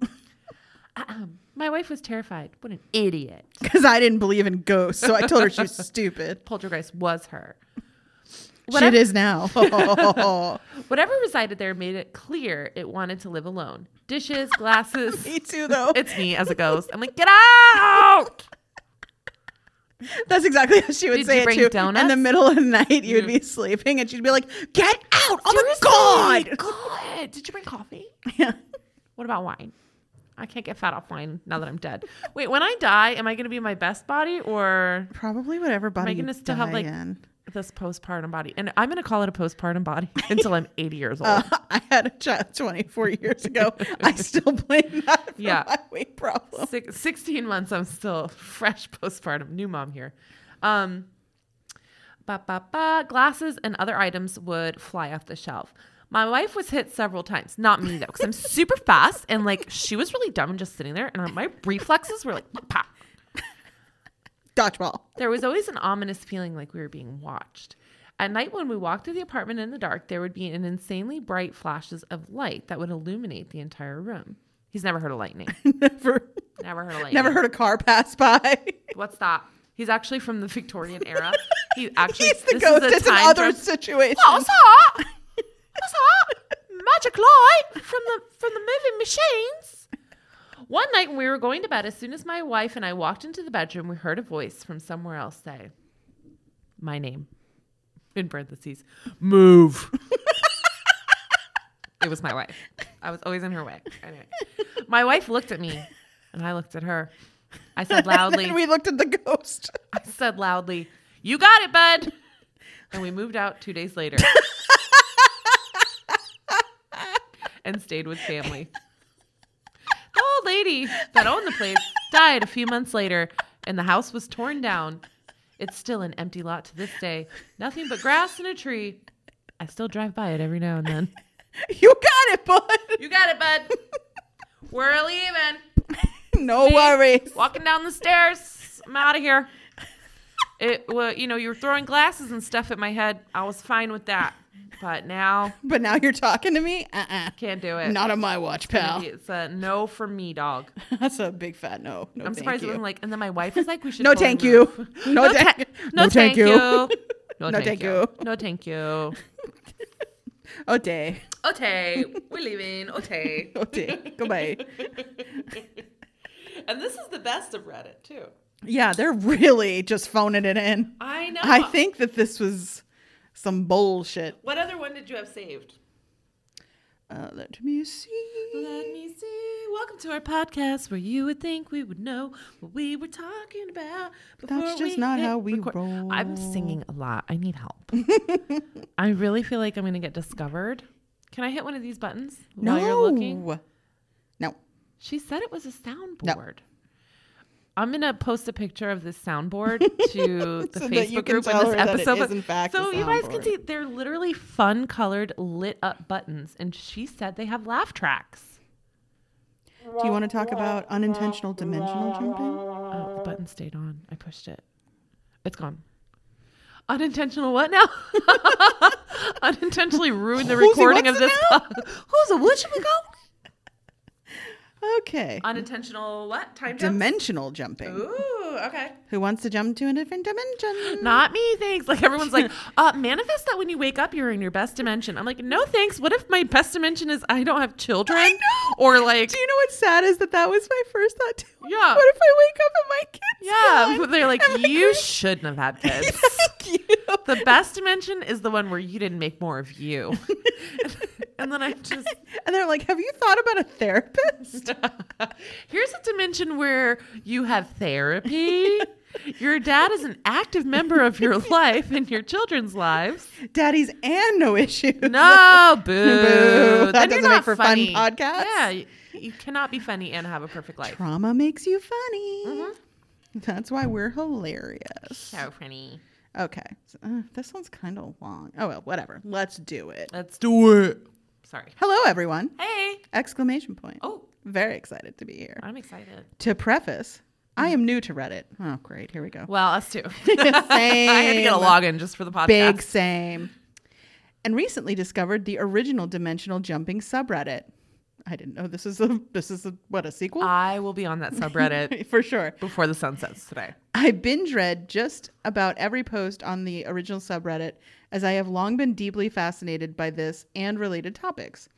Speaker 2: Ahem. My wife was terrified. What an idiot.
Speaker 1: Because I didn't believe in ghosts, so I told her she was stupid.
Speaker 2: Poltergeist was her.
Speaker 1: Shit is now.
Speaker 2: Whatever resided there made it clear it wanted to live alone. Dishes, glasses.
Speaker 1: Me too, though.
Speaker 2: it's me as a ghost. I'm like, get out!
Speaker 1: That's exactly how she would
Speaker 2: Did
Speaker 1: say
Speaker 2: you
Speaker 1: it
Speaker 2: bring
Speaker 1: too. In the middle of the night, you would be mm. sleeping, and she'd be like, "Get out! Oh my god!"
Speaker 2: God! Did you bring coffee?
Speaker 1: Yeah.
Speaker 2: What about wine? I can't get fat off wine now that I'm dead. Wait, when I die, am I going to be my best body or
Speaker 1: Probably whatever body
Speaker 2: am I going to still have
Speaker 1: die
Speaker 2: like
Speaker 1: in.
Speaker 2: This postpartum body? And I'm going to call it a postpartum body until I'm 80 years old.
Speaker 1: Uh, I had a child 24 years ago. I still blame that for
Speaker 2: Yeah.
Speaker 1: my weight problem.
Speaker 2: Six, 16 months i'm still fresh postpartum new mom here um ba, ba, ba, glasses and other items would fly off the shelf. My wife was hit several times. Not me though, because I'm super fast and like she was really dumb and just sitting there, and my reflexes were like pop.
Speaker 1: Dodgeball.
Speaker 2: There was always an ominous feeling like we were being watched. At night, when we walked through the apartment in the dark, there would be an insanely bright flashes of light that would illuminate the entire room. He's never heard of lightning.
Speaker 1: never,
Speaker 2: Never heard of lightning.
Speaker 1: never heard a car pass by.
Speaker 2: What's that? He's actually from the Victorian era. He actually
Speaker 1: He's the
Speaker 2: this
Speaker 1: ghost.
Speaker 2: is
Speaker 1: in other situations.
Speaker 2: What's that? What's that? Magic light from the from the moving machines. One night when we were going to bed, as soon as my wife and I walked into the bedroom, we heard a voice from somewhere else say, "My name." In parentheses, move. it was my wife. I was always in her way. Anyway, my wife looked at me, and I looked at her. I said loudly,
Speaker 1: And we looked at the ghost.
Speaker 2: I said loudly, You got it, bud. And we moved out two days later and stayed with family. Old lady that owned the place died a few months later, and the house was torn down. It's still an empty lot to this day. Nothing but grass and a tree. I still drive by it every now and then.
Speaker 1: You got it, bud.
Speaker 2: You got it, bud. We're leaving.
Speaker 1: No worries.
Speaker 2: walking down the stairs. I'm out of here. It well, you know, you were throwing glasses and stuff at my head. I was fine with that, but now
Speaker 1: But now you're talking to me? Uh-uh.
Speaker 2: can't do it.
Speaker 1: Not on my watch, pal.
Speaker 2: It's a no for me, dog.
Speaker 1: That's a big fat no. No,
Speaker 2: I'm surprised it wasn't like. And then my wife was like, "We should."
Speaker 1: No, thank you. No,
Speaker 2: No,
Speaker 1: thank
Speaker 2: ta-
Speaker 1: you.
Speaker 2: no, thank you. No,
Speaker 1: No,
Speaker 2: thank you.
Speaker 1: you.
Speaker 2: No, thank you.
Speaker 1: Day.
Speaker 2: Okay, we're leaving. Okay.
Speaker 1: Oh, day. Goodbye.
Speaker 2: And this is the best of Reddit too.
Speaker 1: Yeah, they're really just phoning it in.
Speaker 2: I know.
Speaker 1: I think that this was some bullshit.
Speaker 2: What other one did you have saved?
Speaker 1: Uh, let me see.
Speaker 2: Let me see. Welcome to our podcast where you would think we would know what we were talking about.
Speaker 1: That's just not how we
Speaker 2: record.
Speaker 1: roll.
Speaker 2: I'm singing a lot. I need help. I really feel like I'm going to get discovered. Can I hit one of these buttons
Speaker 1: No.
Speaker 2: while you're looking?
Speaker 1: No.
Speaker 2: She said it was a soundboard. I'm gonna post a picture of this soundboard to the
Speaker 1: So
Speaker 2: Facebook group
Speaker 1: tell
Speaker 2: when this
Speaker 1: her that it
Speaker 2: episode.
Speaker 1: is, in fact,
Speaker 2: so you guys can see they're literally fun colored lit up buttons, and she said they have laugh tracks.
Speaker 1: Do you want to talk about unintentional dimensional jumping?
Speaker 2: Oh, the button stayed on. I pushed it. It's gone. Unintentional what now? Unintentionally ruined the recording of this. po- Who's a what should we go?
Speaker 1: Okay.
Speaker 2: Unintentional what? Time jumps?
Speaker 1: Dimensional jumping.
Speaker 2: Ooh, okay.
Speaker 1: Who wants to jump to a different dimension?
Speaker 2: Not me, thanks. Like everyone's like, uh, manifest that when you wake up, you're in your best dimension. I'm like, no, thanks. What if my best dimension is I don't have children? Or like,
Speaker 1: Do you know what's sad is that that was my first thought too.
Speaker 2: Yeah.
Speaker 1: What if I wake up and my kid's
Speaker 2: yeah,
Speaker 1: gone?
Speaker 2: they're like,
Speaker 1: And
Speaker 2: you
Speaker 1: grand-
Speaker 2: shouldn't have had kids. The best dimension is the one where you didn't make more of you. and then I'm just,
Speaker 1: And they're like, "Have you thought about a therapist?"
Speaker 2: here's a dimension where you have therapy. Your dad is an active member of your life and your children's lives.
Speaker 1: Daddies and no issues.
Speaker 2: No, boo.
Speaker 1: Boo. That
Speaker 2: Then
Speaker 1: doesn't make
Speaker 2: not
Speaker 1: for fun
Speaker 2: funny.
Speaker 1: podcasts.
Speaker 2: Yeah, you, you cannot be funny and have a perfect life.
Speaker 1: Trauma makes you funny.
Speaker 2: Mhm.
Speaker 1: That's why we're hilarious.
Speaker 2: So funny.
Speaker 1: Okay, so, uh, this one's kind of long. Oh well, whatever. Let's do it.
Speaker 2: Let's do it. Sorry.
Speaker 1: Hello, everyone!
Speaker 2: Hey.
Speaker 1: Exclamation point.
Speaker 2: Oh,
Speaker 1: Very excited to be here.
Speaker 2: I'm excited.
Speaker 1: To preface, I am new to Reddit. Oh, great. Here we go.
Speaker 2: Well, us too. same. I had to get a login just for the podcast.
Speaker 1: Big same. And recently discovered the original dimensional jumping subreddit. I didn't know this is a this is a what a sequel
Speaker 2: I will be on that subreddit
Speaker 1: for sure.
Speaker 2: before the sun sets today.
Speaker 1: I binge read just about every post on the original subreddit as I have long been deeply fascinated by this and related topics.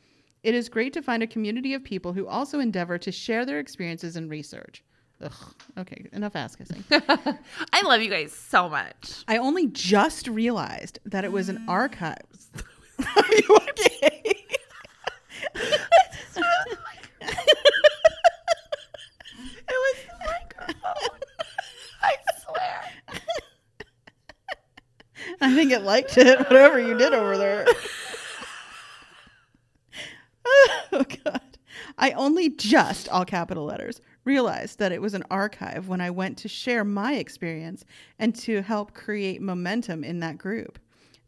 Speaker 1: It is great to find a community of people who also endeavor to share their experiences and research. Ugh. Okay, enough ass kissing.
Speaker 2: I love you guys so much.
Speaker 1: I only just realized that it was an archive. Are you okay?
Speaker 2: It was the microphone. I swear.
Speaker 1: I think it liked it, whatever you did over there. oh, God. I only just, all capital letters, realized that it was an archive when I went to share my experience and to help create momentum in that group.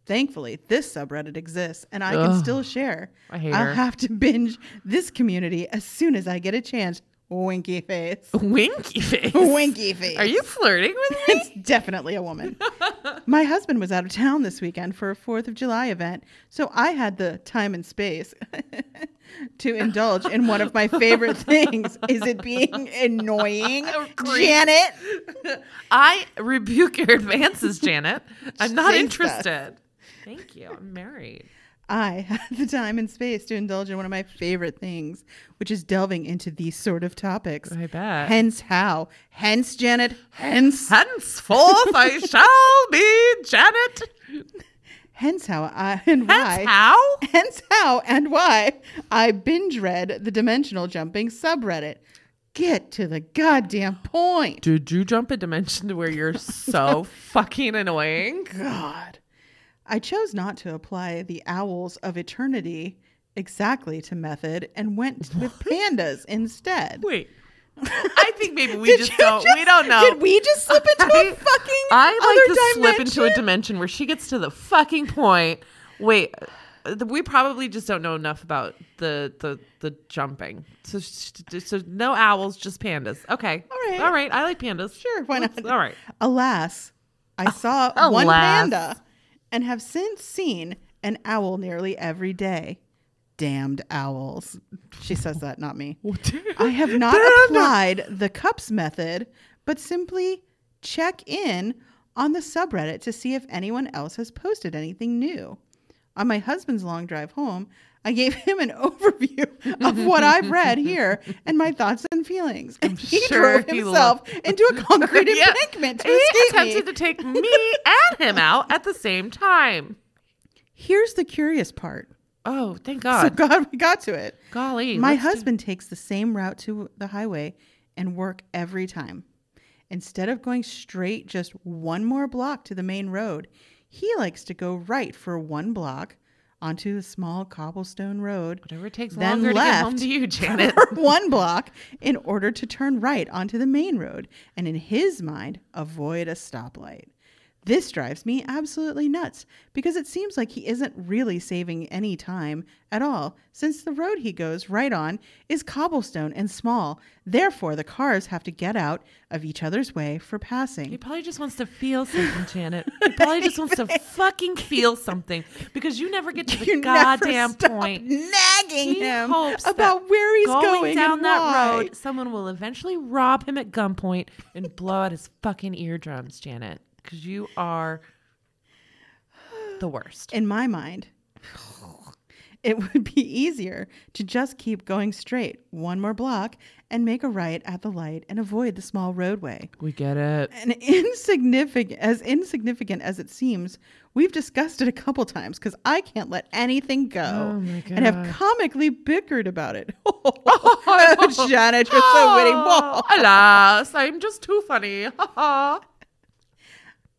Speaker 1: Thankfully, this subreddit exists and I can still share.
Speaker 2: I hate
Speaker 1: I'll
Speaker 2: her.
Speaker 1: have to binge this community as soon as I get a chance. Winky face.
Speaker 2: Winky face.
Speaker 1: Winky face.
Speaker 2: Are you flirting with me?
Speaker 1: It's definitely a woman. My husband was out of town this weekend for a 4th of July event, so I had the time and space to indulge in one of my favorite things. Is it being annoying, Janet?
Speaker 2: I rebuke your advances, Janet. I'm not interested. Thank you. I'm married.
Speaker 1: I had the time and space to indulge in one of my favorite things, which is delving into these sort of topics.
Speaker 2: I bet.
Speaker 1: Hence how. Hence, Janet. Hence.
Speaker 2: Henceforth I shall be Janet.
Speaker 1: Hence how I and why.
Speaker 2: Hence how?
Speaker 1: Hence how and why I binge read the dimensional jumping subreddit. Get to the goddamn point.
Speaker 2: Did you jump a dimension to where you're so fucking annoying?
Speaker 1: God. I chose not to apply the owls of eternity exactly to method and went with pandas instead.
Speaker 2: Wait. I think maybe we just don't. we don't know.
Speaker 1: Did we just slip into
Speaker 2: I-
Speaker 1: a fucking
Speaker 2: I like
Speaker 1: other
Speaker 2: to slip into a
Speaker 1: dimension?
Speaker 2: dimension where she gets to the fucking point. Wait, uh, we probably just don't know enough about the the the jumping. So so no owls, just pandas. Okay.
Speaker 1: All right.
Speaker 2: All right. I like pandas.
Speaker 1: Sure, why not?
Speaker 2: All right.
Speaker 1: Alas, I saw one
Speaker 2: Alas.
Speaker 1: panda and have since seen an owl nearly every day. Damned owls. She says that, not me. I have not applied the cups method, but simply check in on the subreddit to see if anyone else has posted anything new. On my husband's long drive home, I gave him an overview of what I've read here and my thoughts and feelings. And he
Speaker 2: sure
Speaker 1: drove
Speaker 2: he
Speaker 1: himself into a concrete
Speaker 2: Yeah.
Speaker 1: embankment to
Speaker 2: He
Speaker 1: escape
Speaker 2: attempted
Speaker 1: me.
Speaker 2: to take me and him out at the same time.
Speaker 1: Here's the curious part.
Speaker 2: Oh, thank God.
Speaker 1: So
Speaker 2: God.
Speaker 1: We got to it.
Speaker 2: Golly.
Speaker 1: My
Speaker 2: let's do-
Speaker 1: husband takes the same route to the highway and work every time. Instead of going straight just one more block to the main road, he likes to go right for one block onto the small cobblestone road,
Speaker 2: Whatever it takes
Speaker 1: then
Speaker 2: longer to get home
Speaker 1: left
Speaker 2: to you, Janet.
Speaker 1: one block in order to turn right onto the main road and, in his mind, avoid a stoplight. This drives me absolutely nuts because it seems like he isn't really saving any time at all, since the road he goes right on is cobblestone and small. Therefore, the cars have to get out of each other's way for passing.
Speaker 2: He probably just wants to feel something, Janet. He probably just wants to fucking feel something because you never get to the
Speaker 1: You
Speaker 2: goddamn point.
Speaker 1: nagging
Speaker 2: He
Speaker 1: him
Speaker 2: hopes
Speaker 1: about
Speaker 2: that
Speaker 1: where he's
Speaker 2: going,
Speaker 1: going,
Speaker 2: down that
Speaker 1: why.
Speaker 2: road, someone will eventually rob him at gunpoint and blow out his fucking eardrums, Janet. Because you are the worst.
Speaker 1: In my mind, it would be easier to just keep going straight one more block and make a right at the light and avoid the small roadway.
Speaker 2: We get it.
Speaker 1: And insignificant as insignificant as it seems, we've discussed it a couple times because I can't let anything go
Speaker 2: Oh my
Speaker 1: and have comically bickered about it. Oh, oh Janet, you're so witty.
Speaker 2: Alas, I'm just too funny.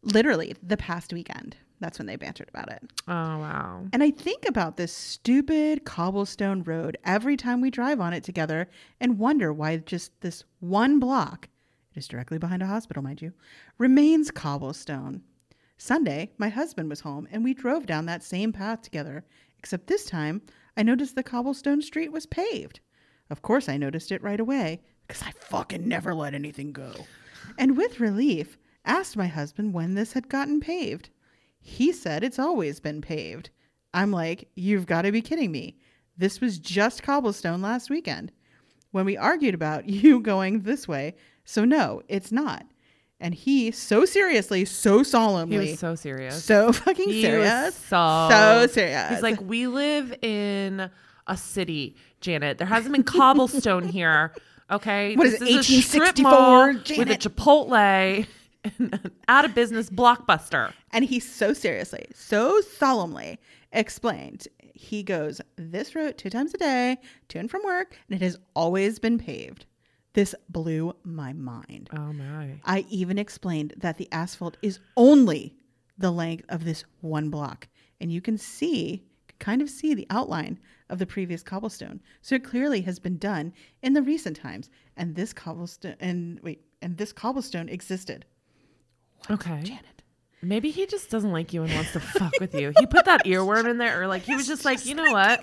Speaker 1: Literally, the past weekend. That's when they bantered about it.
Speaker 2: Oh wow.
Speaker 1: And I think about this stupid cobblestone road every time we drive on it together and wonder why just this one block, it is directly behind a hospital, mind you, remains cobblestone. Sunday, my husband was home and we drove down that same path together, except this time I noticed the cobblestone street was paved. Of course, I noticed it right away because I fucking never let anything go. And with relief, asked my husband when this had gotten paved. He said it's always been paved. I'm like, you've got to be kidding me. This was just cobblestone last weekend when we argued about you going this way. So, no, it's not. And he, so seriously, so solemnly, He
Speaker 2: was so serious.
Speaker 1: so fucking
Speaker 2: He
Speaker 1: serious,
Speaker 2: so
Speaker 1: so serious.
Speaker 2: He's like, we live in a city, Janet. There hasn't been cobblestone here. Okay,
Speaker 1: What is
Speaker 2: This
Speaker 1: it,
Speaker 2: a strip
Speaker 1: 1864,
Speaker 2: mall with a
Speaker 1: Janet?
Speaker 2: Chipotle, out of business blockbuster.
Speaker 1: And he so seriously, so solemnly explained. He goes this route two times a day to and from work, and it has always been paved. This blew my mind.
Speaker 2: Oh my!
Speaker 1: I even explained that the asphalt is only the length of this one block. And you can see, kind of see the outline of the previous cobblestone. So it clearly has been done in the recent times. And this cobblestone and wait, and this cobblestone existed.
Speaker 2: Okay.
Speaker 1: Janet.
Speaker 2: Maybe he just doesn't like you and wants to fuck with you. He put that earworm in there, or like he was just like, you know what?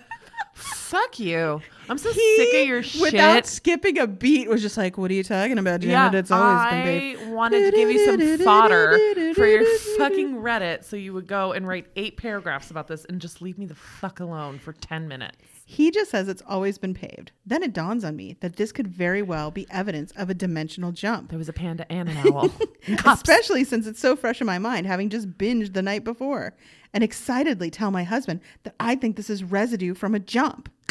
Speaker 2: Fuck you. I'm so sick of your shit.
Speaker 1: Without skipping a beat, was just like, "What are you talking about, Janet?
Speaker 2: Yeah,
Speaker 1: it's always
Speaker 2: I
Speaker 1: been paid."
Speaker 2: wanted to give you some fodder for your fucking Reddit, so you would go and write eight paragraphs about this and just leave me the fuck alone for ten minutes.
Speaker 1: He just says it's always been paved. Then it dawns on me that this could very well be evidence of a dimensional jump.
Speaker 2: There was a panda and an owl.
Speaker 1: Especially since it's so fresh in my mind, having just binged the night before, and excitedly tell my husband that I think this is residue from a jump.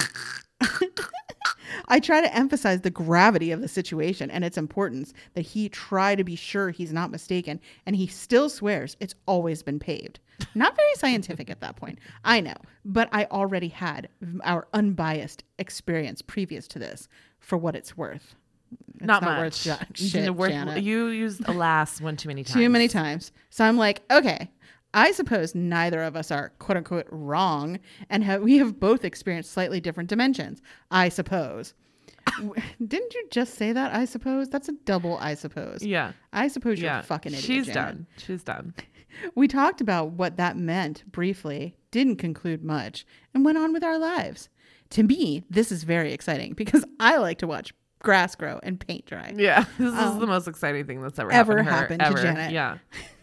Speaker 1: I try to emphasize the gravity of the situation and its importance that he try to be sure he's not mistaken, and he still swears it's always been paved. Not very scientific at that point, I know, but I already had our unbiased experience previous to this for what it's worth. It's
Speaker 2: not,
Speaker 1: worth
Speaker 2: much. You
Speaker 1: shit,
Speaker 2: worth- you used alas one too many times.
Speaker 1: too many times. So I'm like, okay, I suppose neither of us are quote unquote wrong, and have, we have both experienced slightly different dimensions. I suppose. Didn't you just say that? I suppose that's a double. I suppose.
Speaker 2: Yeah.
Speaker 1: I suppose you're
Speaker 2: Yeah.
Speaker 1: a fucking idiot.
Speaker 2: She's
Speaker 1: Janet.
Speaker 2: done. She's done.
Speaker 1: We talked about what that meant briefly, didn't conclude much, and went on with our lives. To me, this is very exciting because I like to watch grass grow and paint dry.
Speaker 2: Yeah. This is the most exciting thing that's ever,
Speaker 1: Um, ever
Speaker 2: happened, to, her,
Speaker 1: happened to
Speaker 2: ever.
Speaker 1: Janet.
Speaker 2: Yeah.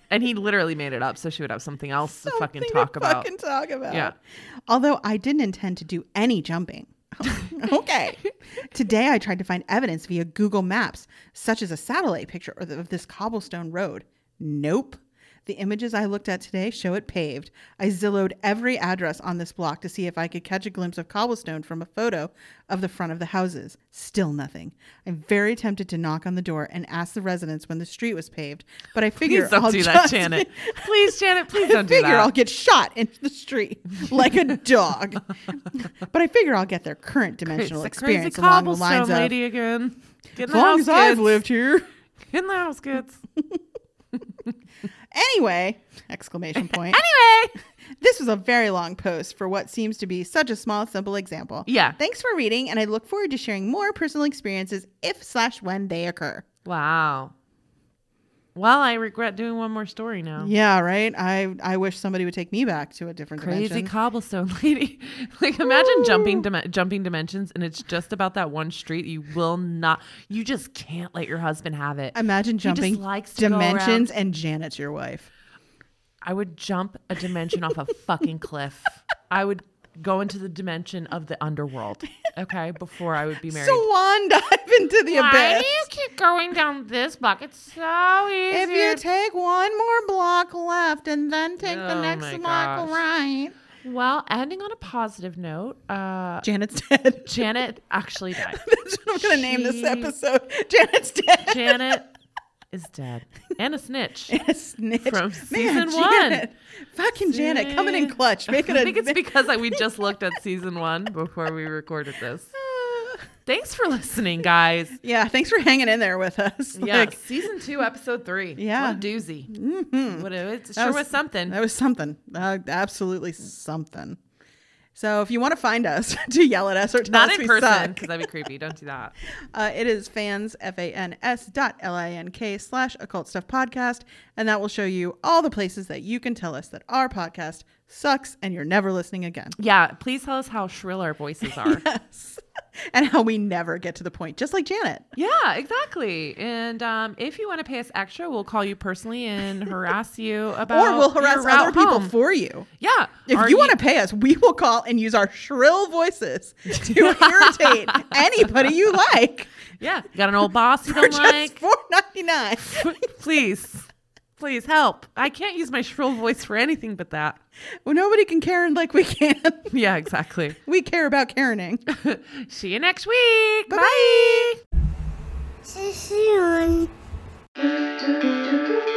Speaker 2: And he literally made it up so she would have something else to fucking
Speaker 1: Something
Speaker 2: talk
Speaker 1: to
Speaker 2: about.
Speaker 1: Fucking talk about.
Speaker 2: Yeah.
Speaker 1: Although I didn't intend to do any jumping. okay. Today I tried to find evidence via Google Maps, such as a satellite picture of this cobblestone road. Nope. The images I looked at today show it paved. I zillowed every address on this block to see if I could catch a glimpse of cobblestone from a photo of the front of the houses. Still nothing. I'm very tempted to knock on the door and ask the residents when the street was paved, but I figure
Speaker 2: Please don't
Speaker 1: I'll
Speaker 2: do that, Janet. Please, Janet, please
Speaker 1: I
Speaker 2: don't do
Speaker 1: figure
Speaker 2: that.
Speaker 1: I'll get shot into the street like a dog. but I figure I'll get their current dimensional
Speaker 2: crazy
Speaker 1: experience along the lines of
Speaker 2: lady again. Get in
Speaker 1: as
Speaker 2: the
Speaker 1: long
Speaker 2: house,
Speaker 1: as I've lived here.
Speaker 2: Get in the house, kids.
Speaker 1: Anyway, exclamation point.
Speaker 2: anyway.
Speaker 1: this was a very long post for what seems to be such a small, simple example.
Speaker 2: Yeah.
Speaker 1: Thanks for reading, and I look forward to sharing more personal experiences if slash when they occur.
Speaker 2: Wow. Well, I regret doing one more story now.
Speaker 1: Yeah, right. I I wish somebody would take me back to a different
Speaker 2: Crazy
Speaker 1: dimension.
Speaker 2: cobblestone lady. like imagine jumping dim- jumping dimensions and it's just about that one street you will not you just can't let your husband have it.
Speaker 1: Imagine jumping dimensions, and Janet's your wife.
Speaker 2: I would jump a dimension off a fucking cliff. I would go into the dimension of the underworld. Okay, before I would be married.
Speaker 1: Swan dive into the
Speaker 2: Why
Speaker 1: abyss.
Speaker 2: Why do you keep going down this block? It's so easy.
Speaker 1: If you take one more block left and then take the
Speaker 2: Oh
Speaker 1: next block
Speaker 2: gosh.
Speaker 1: right.
Speaker 2: well, ending on a positive note, uh,
Speaker 1: Janet's dead.
Speaker 2: Janet actually died.
Speaker 1: That's what I'm going to name this episode. Janet's dead.
Speaker 2: Janet is dead. And a snitch.
Speaker 1: A snitch.
Speaker 2: From
Speaker 1: Man,
Speaker 2: season
Speaker 1: Janet. Fucking Janet coming in clutch. Make it
Speaker 2: I
Speaker 1: a
Speaker 2: think it's because like, we just looked at season one before we recorded this. Thanks for listening, guys.
Speaker 1: Yeah, thanks for hanging in there with us.
Speaker 2: Yeah,
Speaker 1: Like,
Speaker 2: season two, episode three.
Speaker 1: Yeah.
Speaker 2: what a doozy.
Speaker 1: mhm.
Speaker 2: What a, it sure was, something.
Speaker 1: That was something. Uh, absolutely something. So if you want to find us to yell at us or tell
Speaker 2: Not
Speaker 1: us
Speaker 2: in person because that'd be creepy. Don't do that.
Speaker 1: Uh, it is fans, F A N S dot L I N K slash occult stuff podcast. And that will show you all the places that you can tell us that our podcast sucks and you're never listening again.
Speaker 2: Yeah, please tell us how shrill our voices are.
Speaker 1: Yes. and how we never get to the point, just like Janet.
Speaker 2: Yeah, exactly. And um, if you want to pay us extra, we'll call you personally and harass you about.
Speaker 1: or we'll harass other people
Speaker 2: home.
Speaker 1: for you.
Speaker 2: Yeah.
Speaker 1: If
Speaker 2: Are
Speaker 1: you want to pay us, we will call and use our shrill voices to irritate anybody you like.
Speaker 2: yeah, you got an old boss you
Speaker 1: For
Speaker 2: don't
Speaker 1: just
Speaker 2: like.
Speaker 1: four ninety nine.
Speaker 2: please, please help. I can't use my shrill voice for anything but that.
Speaker 1: Well, nobody can Karen like we can.
Speaker 2: Yeah, exactly.
Speaker 1: We care about Karening.
Speaker 2: See you next week.
Speaker 1: Bye-bye.
Speaker 2: Bye.
Speaker 3: See you soon.